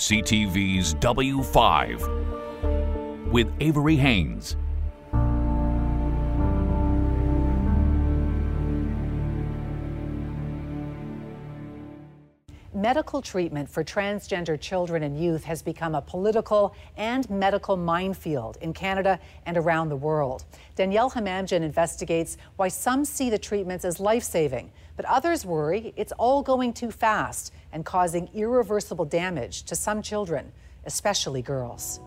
CTV's W5 with Avery Haynes. Medical treatment for transgender children and youth has become a political and medical minefield in Canada and around the world. Danielle Hamamdjian investigates why some see the treatments as life saving, but others worry it's all going too fast and causing irreversible damage to some children, especially girls.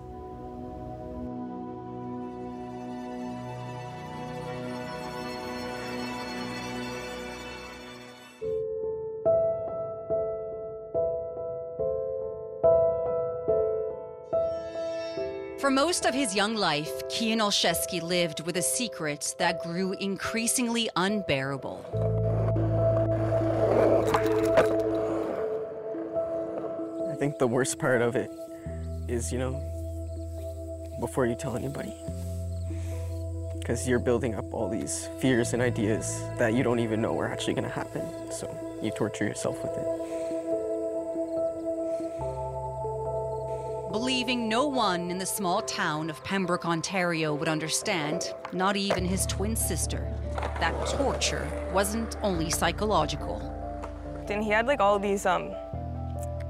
For most of his young life, Kian Olszewski lived with a secret that grew increasingly unbearable. The worst part of it is, you know, before you tell anybody. Because you're building up all these fears and ideas that you don't even know are actually going to happen. So you torture yourself with it. Believing no one in the small town of Pembroke, Ontario would understand, not even his twin sister, that torture wasn't only psychological. And he had like all these um,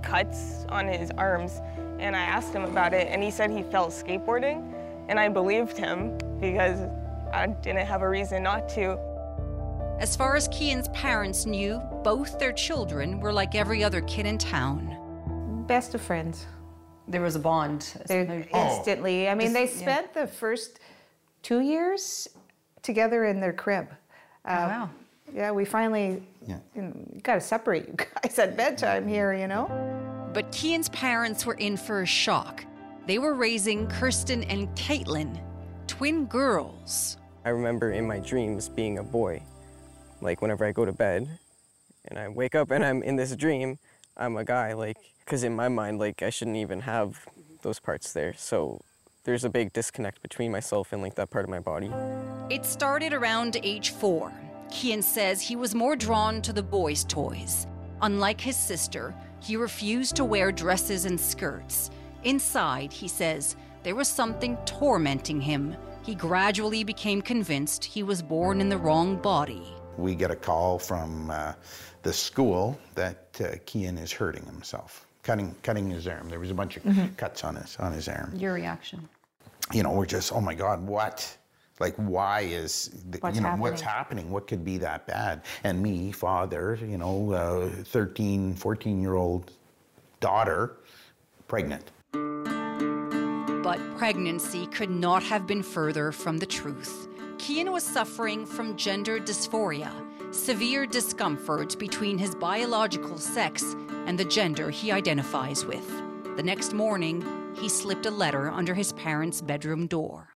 cuts on his arms, and I asked him about it, and he said he felt skateboarding, and I believed him because I didn't have a reason not to. As far as Kian's parents knew, both their children were like every other kid in town. Best of friends. There was a bond. They're instantly. I mean, they spent the first two years together in their crib. Uh, oh, wow. Yeah, we finally Yeah. you, know, you got to separate you guys at bedtime here, you know? But Kian's parents were in for a shock. They were raising Kirsten and Caitlin, twin girls. I remember in my dreams being a boy. Like whenever I go to bed and I wake up and I'm in this dream, I'm a guy. Like, because in my mind, like, I shouldn't even have those parts there. So there's a big disconnect between myself and like that part of my body. It started around age four. Kian says he was more drawn to the boys' toys. Unlike his sister, he refused to wear dresses and skirts. Inside, he says, there was something tormenting him. He gradually became convinced he was born in the wrong body. We get a call from uh, the school that uh, Kian is hurting himself, cutting cutting his arm. There was a bunch of cuts on his on his arm. Your reaction. You know, we're just, oh my God, what? Like, why is, the, What's you know, what's happening? happening? What could be that bad? And me, father, you know, uh, 13, 14 year old daughter, pregnant. But pregnancy could not have been further from the truth. Kian was suffering from gender dysphoria, severe discomfort between his biological sex and the gender he identifies with. The next morning, he slipped a letter under his parents' bedroom door.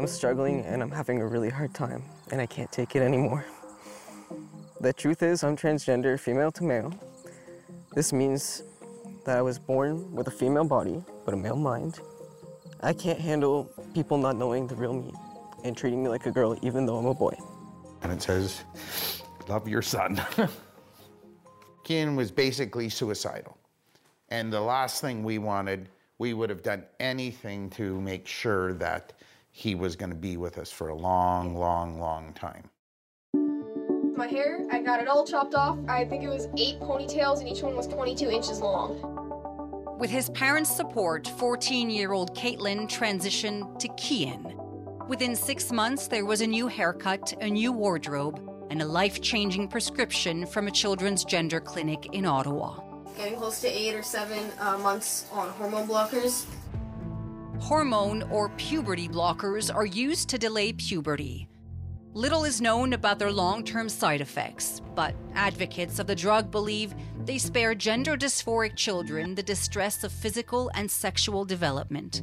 I'm struggling and I'm having a really hard time and I can't take it anymore. The truth is, I'm transgender, female to male. This means that I was born with a female body but a male mind. I can't handle people not knowing the real me and treating me like a girl even though I'm a boy. And it says, love your son. Ken was basically suicidal. And the last thing we wanted, we would have done anything to make sure that he was going to be with us for a long, long, long time. My hair, I got it all chopped off. I think it was eight ponytails, and each one was 22 inches long. With his parents' support, 14 year old Caitlin transitioned to Kian. Within six months, there was a new haircut, a new wardrobe, and a life changing prescription from a children's gender clinic in Ottawa. Getting close to eight or seven uh, months on hormone blockers. Hormone or puberty blockers are used to delay puberty. Little is known about their long term side effects, but advocates of the drug believe they spare gender dysphoric children the distress of physical and sexual development.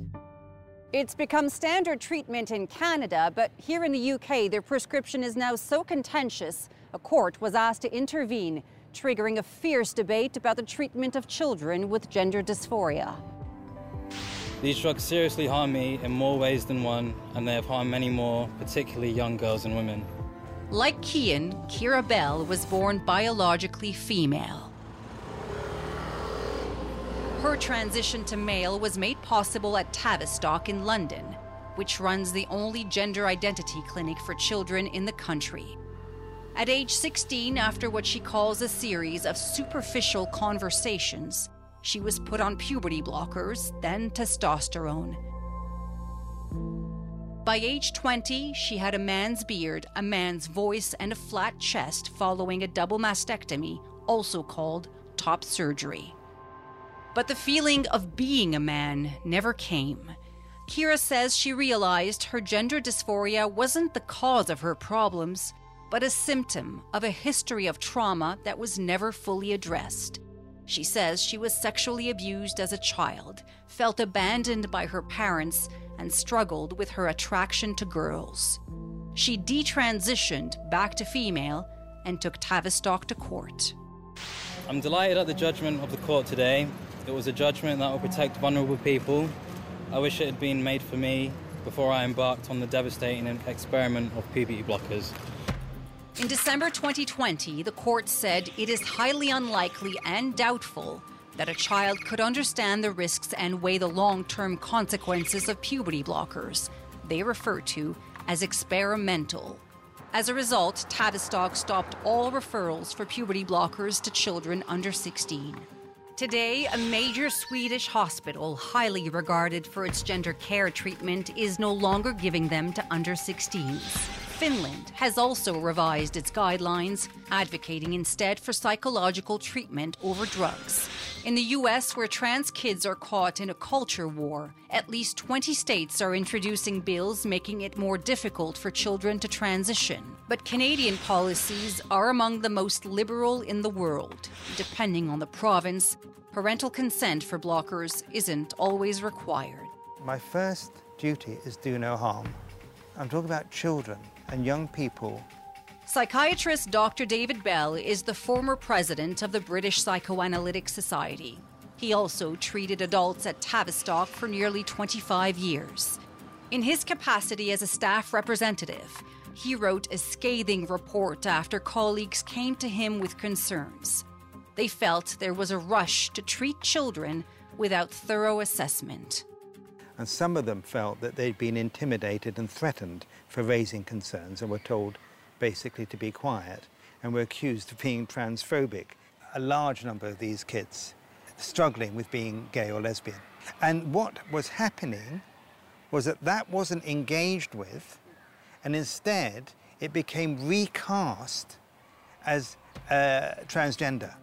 It's become standard treatment in Canada, but here in the UK, their prescription is now so contentious, a court was asked to intervene, triggering a fierce debate about the treatment of children with gender dysphoria. These drugs seriously harm me in more ways than one, and they have harmed many more, particularly young girls and women. Like Kian, Keira Bell was born biologically female. Her transition to male was made possible at Tavistock in London, which runs the only gender identity clinic for children in the country. At age 16, after what she calls a series of superficial conversations, she was put on puberty blockers, then testosterone. By age 20, she had a man's beard, a man's voice, and a flat chest following a double mastectomy, also called top surgery. But the feeling of being a man never came. Keira says she realized her gender dysphoria wasn't the cause of her problems, but a symptom of a history of trauma that was never fully addressed. She says she was sexually abused as a child, felt abandoned by her parents, and struggled with her attraction to girls. She detransitioned back to female and took Tavistock to court. I'm delighted at the judgment of the court today. It was a judgment that will protect vulnerable people. I wish it had been made for me before I embarked on the devastating experiment of puberty blockers. In December 2020, the court said it is highly unlikely and doubtful that a child could understand the risks and weigh the long term consequences of puberty blockers, they refer to as experimental. As a result, Tavistock stopped all referrals for puberty blockers to children under 16. Today, a major Swedish hospital, highly regarded for its gender care treatment, is no longer giving them to under 16s. Finland has also revised its guidelines, advocating instead for psychological treatment over drugs. In the US, where trans kids are caught in a culture war, at least 20 states are introducing bills making it more difficult for children to transition. But Canadian policies are among the most liberal in the world. Depending on the province, parental consent for blockers isn't always required. My first duty is do no harm. I'm talking about children and young people Psychiatrist Dr. David Bell is the former president of the British Psychoanalytic Society. He also treated adults at Tavistock for nearly 25 years. In his capacity as a staff representative, he wrote a scathing report after colleagues came to him with concerns. They felt there was a rush to treat children without thorough assessment. And some of them felt that they'd been intimidated and threatened for raising concerns and were told basically to be quiet and were accused of being transphobic. A large number of these kids struggling with being gay or lesbian. And what was happening was that that wasn't engaged with, and instead it became recast as uh, transgender.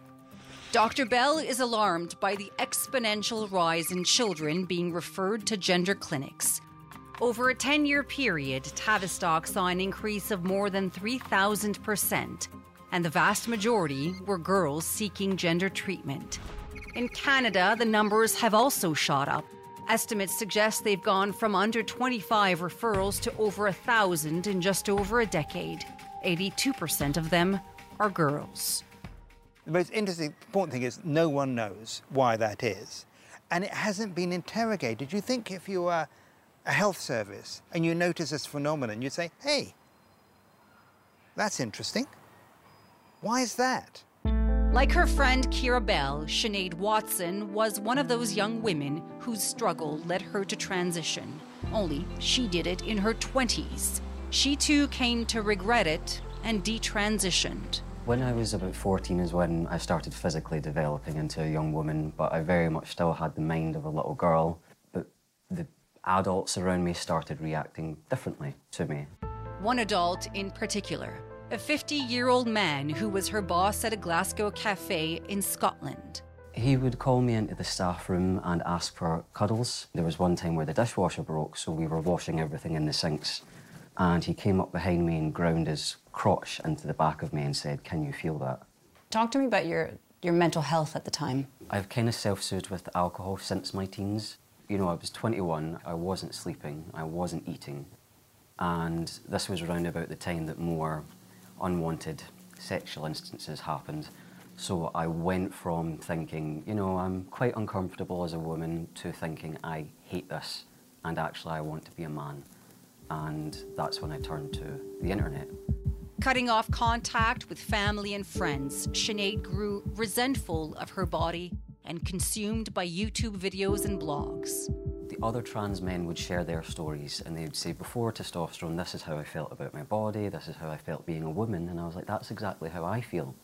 Dr. Bell is alarmed by the exponential rise in children being referred to gender clinics. Over a 10 year period, Tavistock saw an increase of more than 3,000%, and the vast majority were girls seeking gender treatment. In Canada, the numbers have also shot up. Estimates suggest they've gone from under 25 referrals to over 1,000 in just over a decade. 82% of them are girls. The most interesting, important thing is no one knows why that is. And it hasn't been interrogated. You think if you are a health service and you notice this phenomenon, you'd say, hey, that's interesting. Why is that? Like her friend Keira Bell, Sinead Watson was one of those young women whose struggle led her to transition. Only she did it in her 20s. She too came to regret it and detransitioned. When I was about 14 is when I started physically developing into a young woman, but I very much still had the mind of a little girl. But the adults around me started reacting differently to me. One adult in particular, a 50 year old man who was her boss at a Glasgow cafe in Scotland. He would call me into the staff room and ask for cuddles. There was one time where the dishwasher broke, so we were washing everything in the sinks. And he came up behind me and ground his crotch into the back of me and said, Can you feel that? Talk to me about your, your mental health at the time. I've kind of self soothed with alcohol since my teens. You know, I was 21, I wasn't sleeping, I wasn't eating. And this was around about the time that more unwanted sexual instances happened. So I went from thinking, you know, I'm quite uncomfortable as a woman to thinking, I hate this and actually I want to be a man. And that's when I turned to the internet. Cutting off contact with family and friends, Sinead grew resentful of her body and consumed by YouTube videos and blogs. The other trans men would share their stories and they'd say, before testosterone, this is how I felt about my body, this is how I felt being a woman. And I was like, that's exactly how I feel.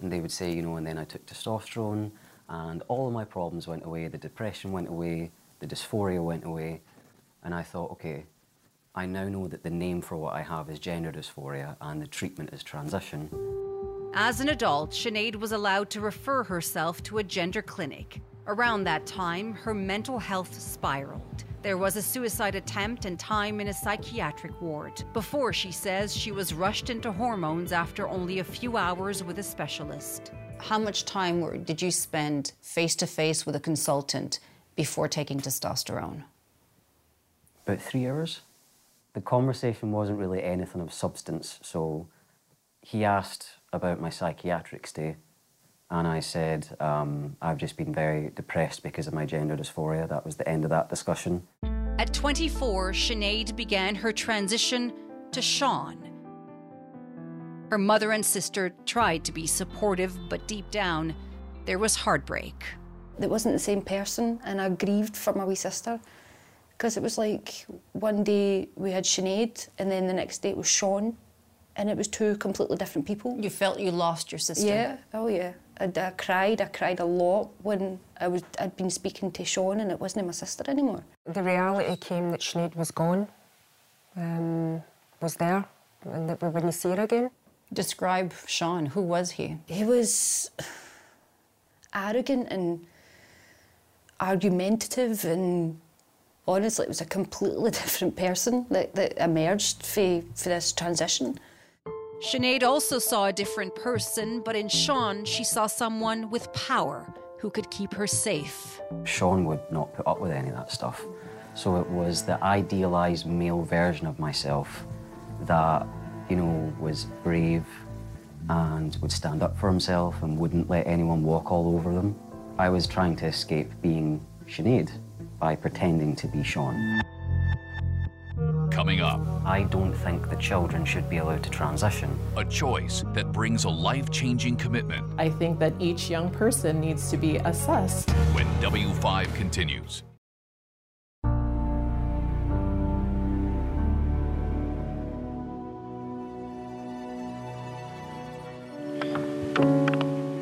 And they would say, you know, and then I took testosterone and all of my problems went away, the depression went away, the dysphoria went away. And I thought, okay, I now know that the name for what I have is gender dysphoria and the treatment is transition. As an adult, Sinead was allowed to refer herself to a gender clinic. Around that time, her mental health spiraled. There was a suicide attempt and time in a psychiatric ward before she says she was rushed into hormones after only a few hours with a specialist. How much time did you spend face to face with a consultant before taking testosterone? About three hours. The conversation wasn't really anything of substance, so he asked about my psychiatric stay, and I said, um, I've just been very depressed because of my gender dysphoria. That was the end of that discussion. At 24, Sinead began her transition to Sean. Her mother and sister tried to be supportive, but deep down, there was heartbreak. It wasn't the same person, and I grieved for my wee sister because it was like one day we had Sinead, and then the next day it was Sean, and it was two completely different people. You felt you lost your sister? Yeah, oh yeah. I, I cried, I cried a lot when I was, I'd been speaking to Sean and it wasn't my sister anymore. The reality came that Sinead was gone, um, was there, and that we wouldn't see her again. Describe Sean. Who was he? He was arrogant and argumentative and honestly it was a completely different person that, that emerged for, for this transition. Sinead also saw a different person, but in Sean, she saw someone with power who could keep her safe. Sean would not put up with any of that stuff. So it was the idealized male version of myself that, you know, was brave and would stand up for himself and wouldn't let anyone walk all over them. I was trying to escape being Sinead by pretending to be Sean. Coming up, I don't think the children should be allowed to transition. a choice that brings a life changing commitment I think that each young person needs to be assessed. when W5 continues.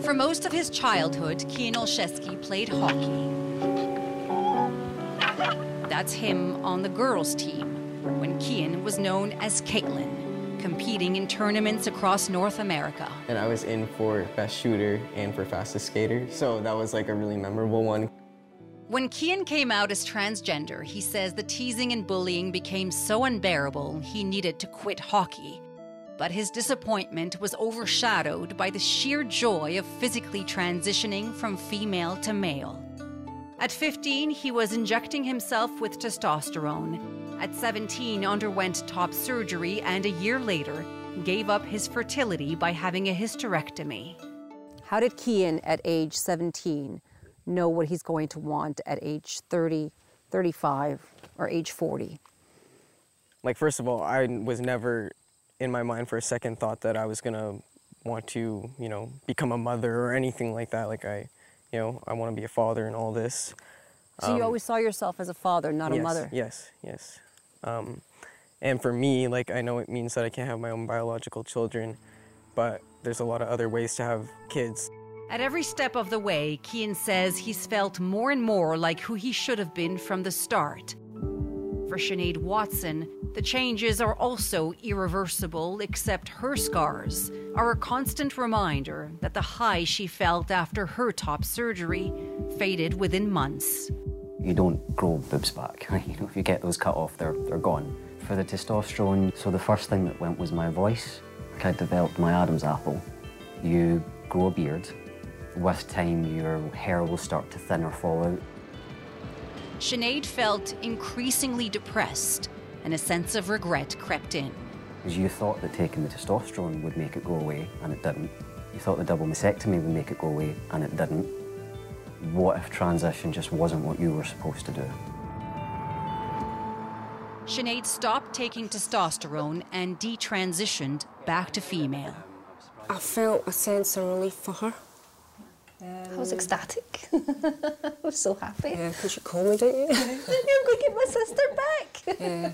For most of his childhood, Kian Olszewski played hockey. That's him on the girls' team, when Kian was known as Caitlin, competing in tournaments across North America. And I was in for best shooter and for fastest skater, so that was like a really memorable one. When Kian came out as transgender, he says the teasing and bullying became so unbearable he needed to quit hockey. But his disappointment was overshadowed by the sheer joy of physically transitioning from female to male. At 15, he was injecting himself with testosterone. At 17, underwent top surgery and a year later gave up his fertility by having a hysterectomy. How did Kian at age 17 know what he's going to want at age 30, 35, or age 40? Like, first of all, I was never in my mind for a second thought that I was gonna want to, you know, become a mother or anything like that. Like, I, you know, I want to be a father and all this. So you Um, always saw yourself as a father, not a mother. Yes, yes. Um, and for me, like, I know it means that I can't have my own biological children, but there's a lot of other ways to have kids. At every step of the way, Kian says he's felt more and more like who he should have been from the start. For Sinead Watson, the changes are also irreversible, except her scars are a constant reminder that the high she felt after her top surgery faded within months. You don't grow boobs back. you know, if you get those cut off, they're, they're gone. For the testosterone, so the first thing that went was my voice. Like I developed my Adam's apple. You grow a beard. With time, your hair will start to thin or fall out. Sinead felt increasingly depressed, and a sense of regret crept in. Because you thought that taking the testosterone would make it go away, and it didn't. You thought the double mastectomy would make it go away, and it didn't. What if transition just wasn't what you were supposed to do? Sinead stopped taking testosterone and detransitioned back to female. I felt a sense of relief for her. I was ecstatic. I was so happy. Yeah, because you called me, didn't you? I'm going to get my sister back. yeah.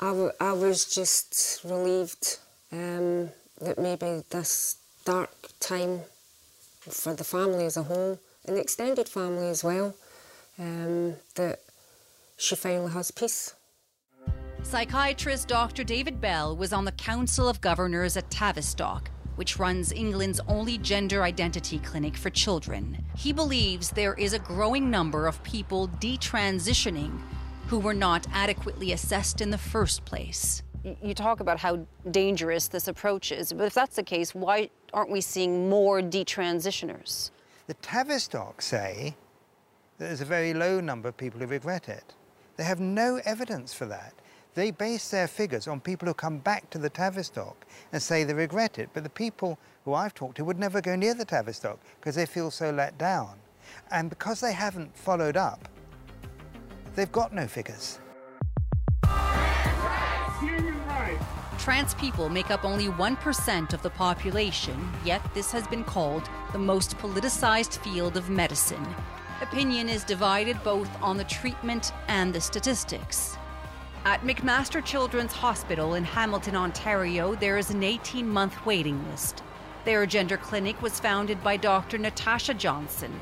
I, was just relieved um, that maybe this dark time for the family as a whole and the extended family as well, um, that she finally has peace. Psychiatrist Dr. David Bell was on the Council of Governors at Tavistock, which runs England's only gender identity clinic for children. He believes there is a growing number of people detransitioning who were not adequately assessed in the first place. You talk about how dangerous this approach is, but if that's the case, why aren't we seeing more detransitioners? The Tavistock say that there's a very low number of people who regret it. They have no evidence for that. They base their figures on people who come back to the Tavistock and say they regret it, but the people who I've talked to would never go near the Tavistock because they feel so let down. And because they haven't followed up, they've got no figures. Trans people make up only 1% of the population, yet this has been called the most politicized field of medicine. Opinion is divided both on the treatment and the statistics. At McMaster Children's Hospital in Hamilton, Ontario, there is an 18 month waiting list. Their gender clinic was founded by Dr. Natasha Johnson.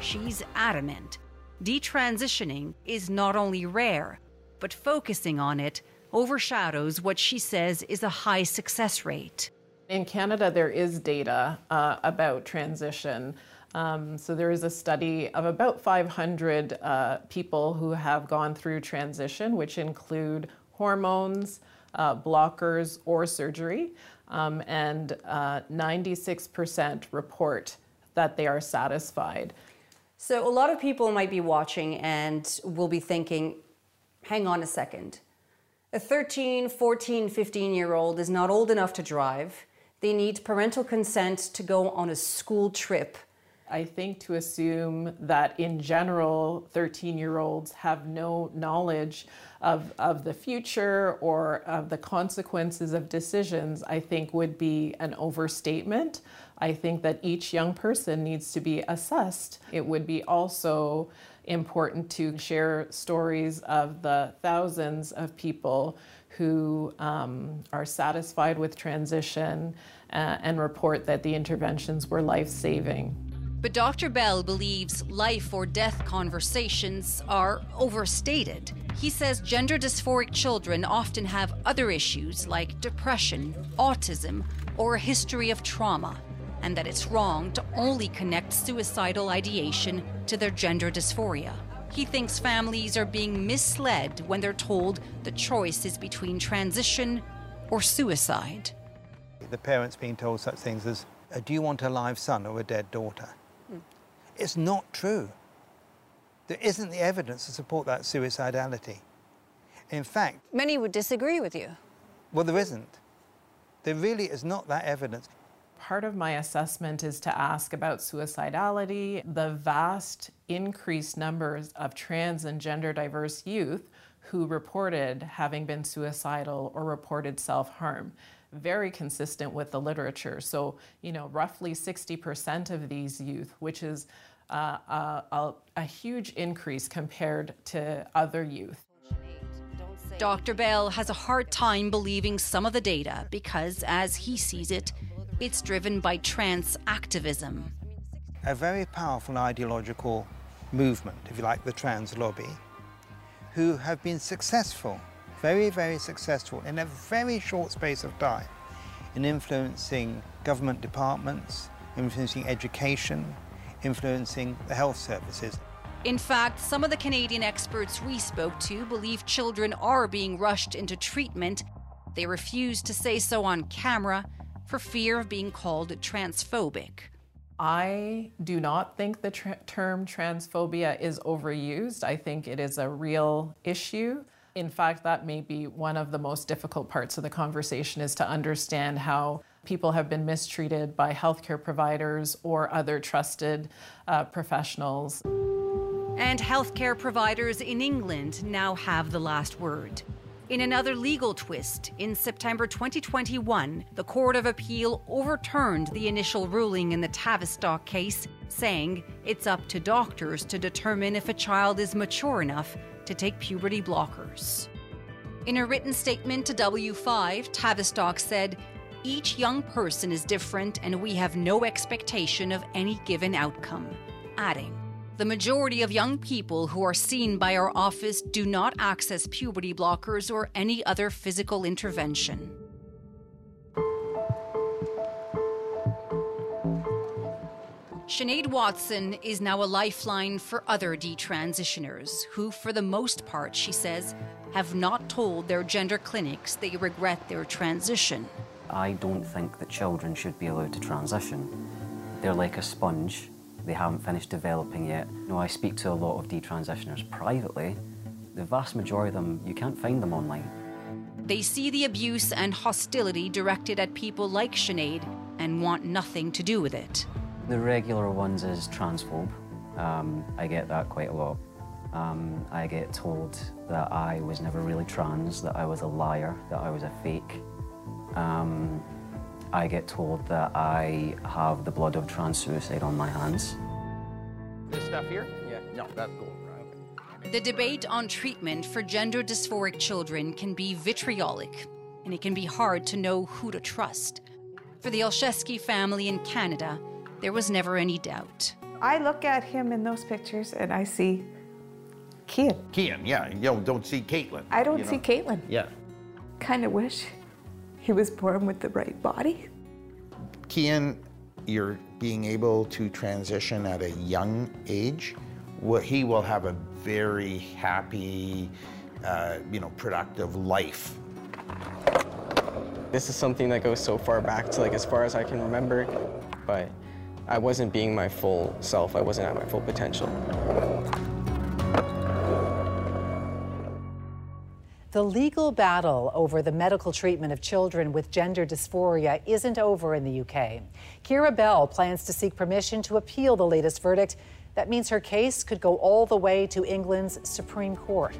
She's adamant detransitioning is not only rare, but focusing on it overshadows what she says is a high success rate. In Canada, there is data uh, about transition. Um, so there is a study of about 500 uh, people who have gone through transition, which include hormones, uh, blockers, or surgery. Um, and 96% report that they are satisfied. So, a lot of people might be watching and will be thinking, hang on a second. A 13, 14, 15 year old is not old enough to drive. They need parental consent to go on a school trip. I think to assume that in general, 13 year olds have no knowledge of, of the future or of the consequences of decisions, I think would be an overstatement. I think that each young person needs to be assessed. It would be also important to share stories of the thousands of people who um, are satisfied with transition uh, and report that the interventions were life saving. But Dr. Bell believes life or death conversations are overstated. He says gender dysphoric children often have other issues like depression, autism, or a history of trauma, and that it's wrong to only connect suicidal ideation to their gender dysphoria. He thinks families are being misled when they're told the choice is between transition or suicide. The parents being told such things as, uh, Do you want a live son or a dead daughter? Hmm. It's not true. There isn't the evidence to support that suicidality. In fact, Many would disagree with you. well, there isn't. There really is not that evidence. Part of my assessment is to ask about suicidality, the vast increased numbers of trans and gender diverse youth who reported having been suicidal or reported self harm. Very consistent with the literature. So, you know, roughly 60% of these youth, which is uh, a, a, a huge increase compared to other youth. Dr. Bell has a hard time believing some of the data because, as he sees it, it's driven by trans activism. A very powerful ideological movement, if you like, the trans lobby, who have been successful, very, very successful in a very short space of time in influencing government departments, influencing education, influencing the health services. In fact, some of the Canadian experts we spoke to believe children are being rushed into treatment. They refuse to say so on camera for fear of being called transphobic. I do not think the tra- term transphobia is overused. I think it is a real issue. In fact, that may be one of the most difficult parts of the conversation is to understand how people have been mistreated by healthcare providers or other trusted uh, professionals. And healthcare providers in England now have the last word. In another legal twist, in September 2021, the Court of Appeal overturned the initial ruling in the Tavistock case, saying it's up to doctors to determine if a child is mature enough to take puberty blockers. In a written statement to W5, Tavistock said, Each young person is different and we have no expectation of any given outcome, adding, the majority of young people who are seen by our office do not access puberty blockers or any other physical intervention. Sinead Watson is now a lifeline for other detransitioners who, for the most part, she says, have not told their gender clinics they regret their transition. I don't think that children should be allowed to transition. They're like a sponge they haven't finished developing yet. You know, I speak to a lot of detransitioners privately. The vast majority of them, you can't find them online. They see the abuse and hostility directed at people like Sinead and want nothing to do with it. The regular ones is transphobe. Um, I get that quite a lot. Um, I get told that I was never really trans, that I was a liar, that I was a fake. Um, I get told that I have the blood of trans suicide on my hands. This stuff here? Yeah. No, that's cool. The debate on treatment for gender dysphoric children can be vitriolic, and it can be hard to know who to trust. For the Olszewski family in Canada, there was never any doubt. I look at him in those pictures and I see Kian. Kian, yeah. You don't see Caitlin. I don't you see? Caitlin. Yeah. Kind of wish he was born with the right body. Kian, you're being able to transition at a young age. Well, he will have a very happy, uh, you know, productive life. This is something that goes so far back to like as far as I can remember, but I wasn't being my full self. I wasn't at my full potential. The legal battle over the medical treatment of children with gender dysphoria isn't over in the UK. Keira Bell plans to seek permission to appeal the latest verdict. That means her case could go all the way to England's Supreme Court.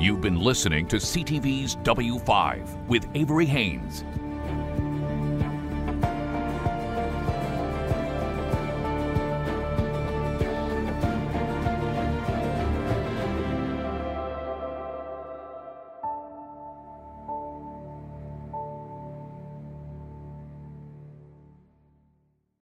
You've been listening to CTV's W5 with Avery Haynes.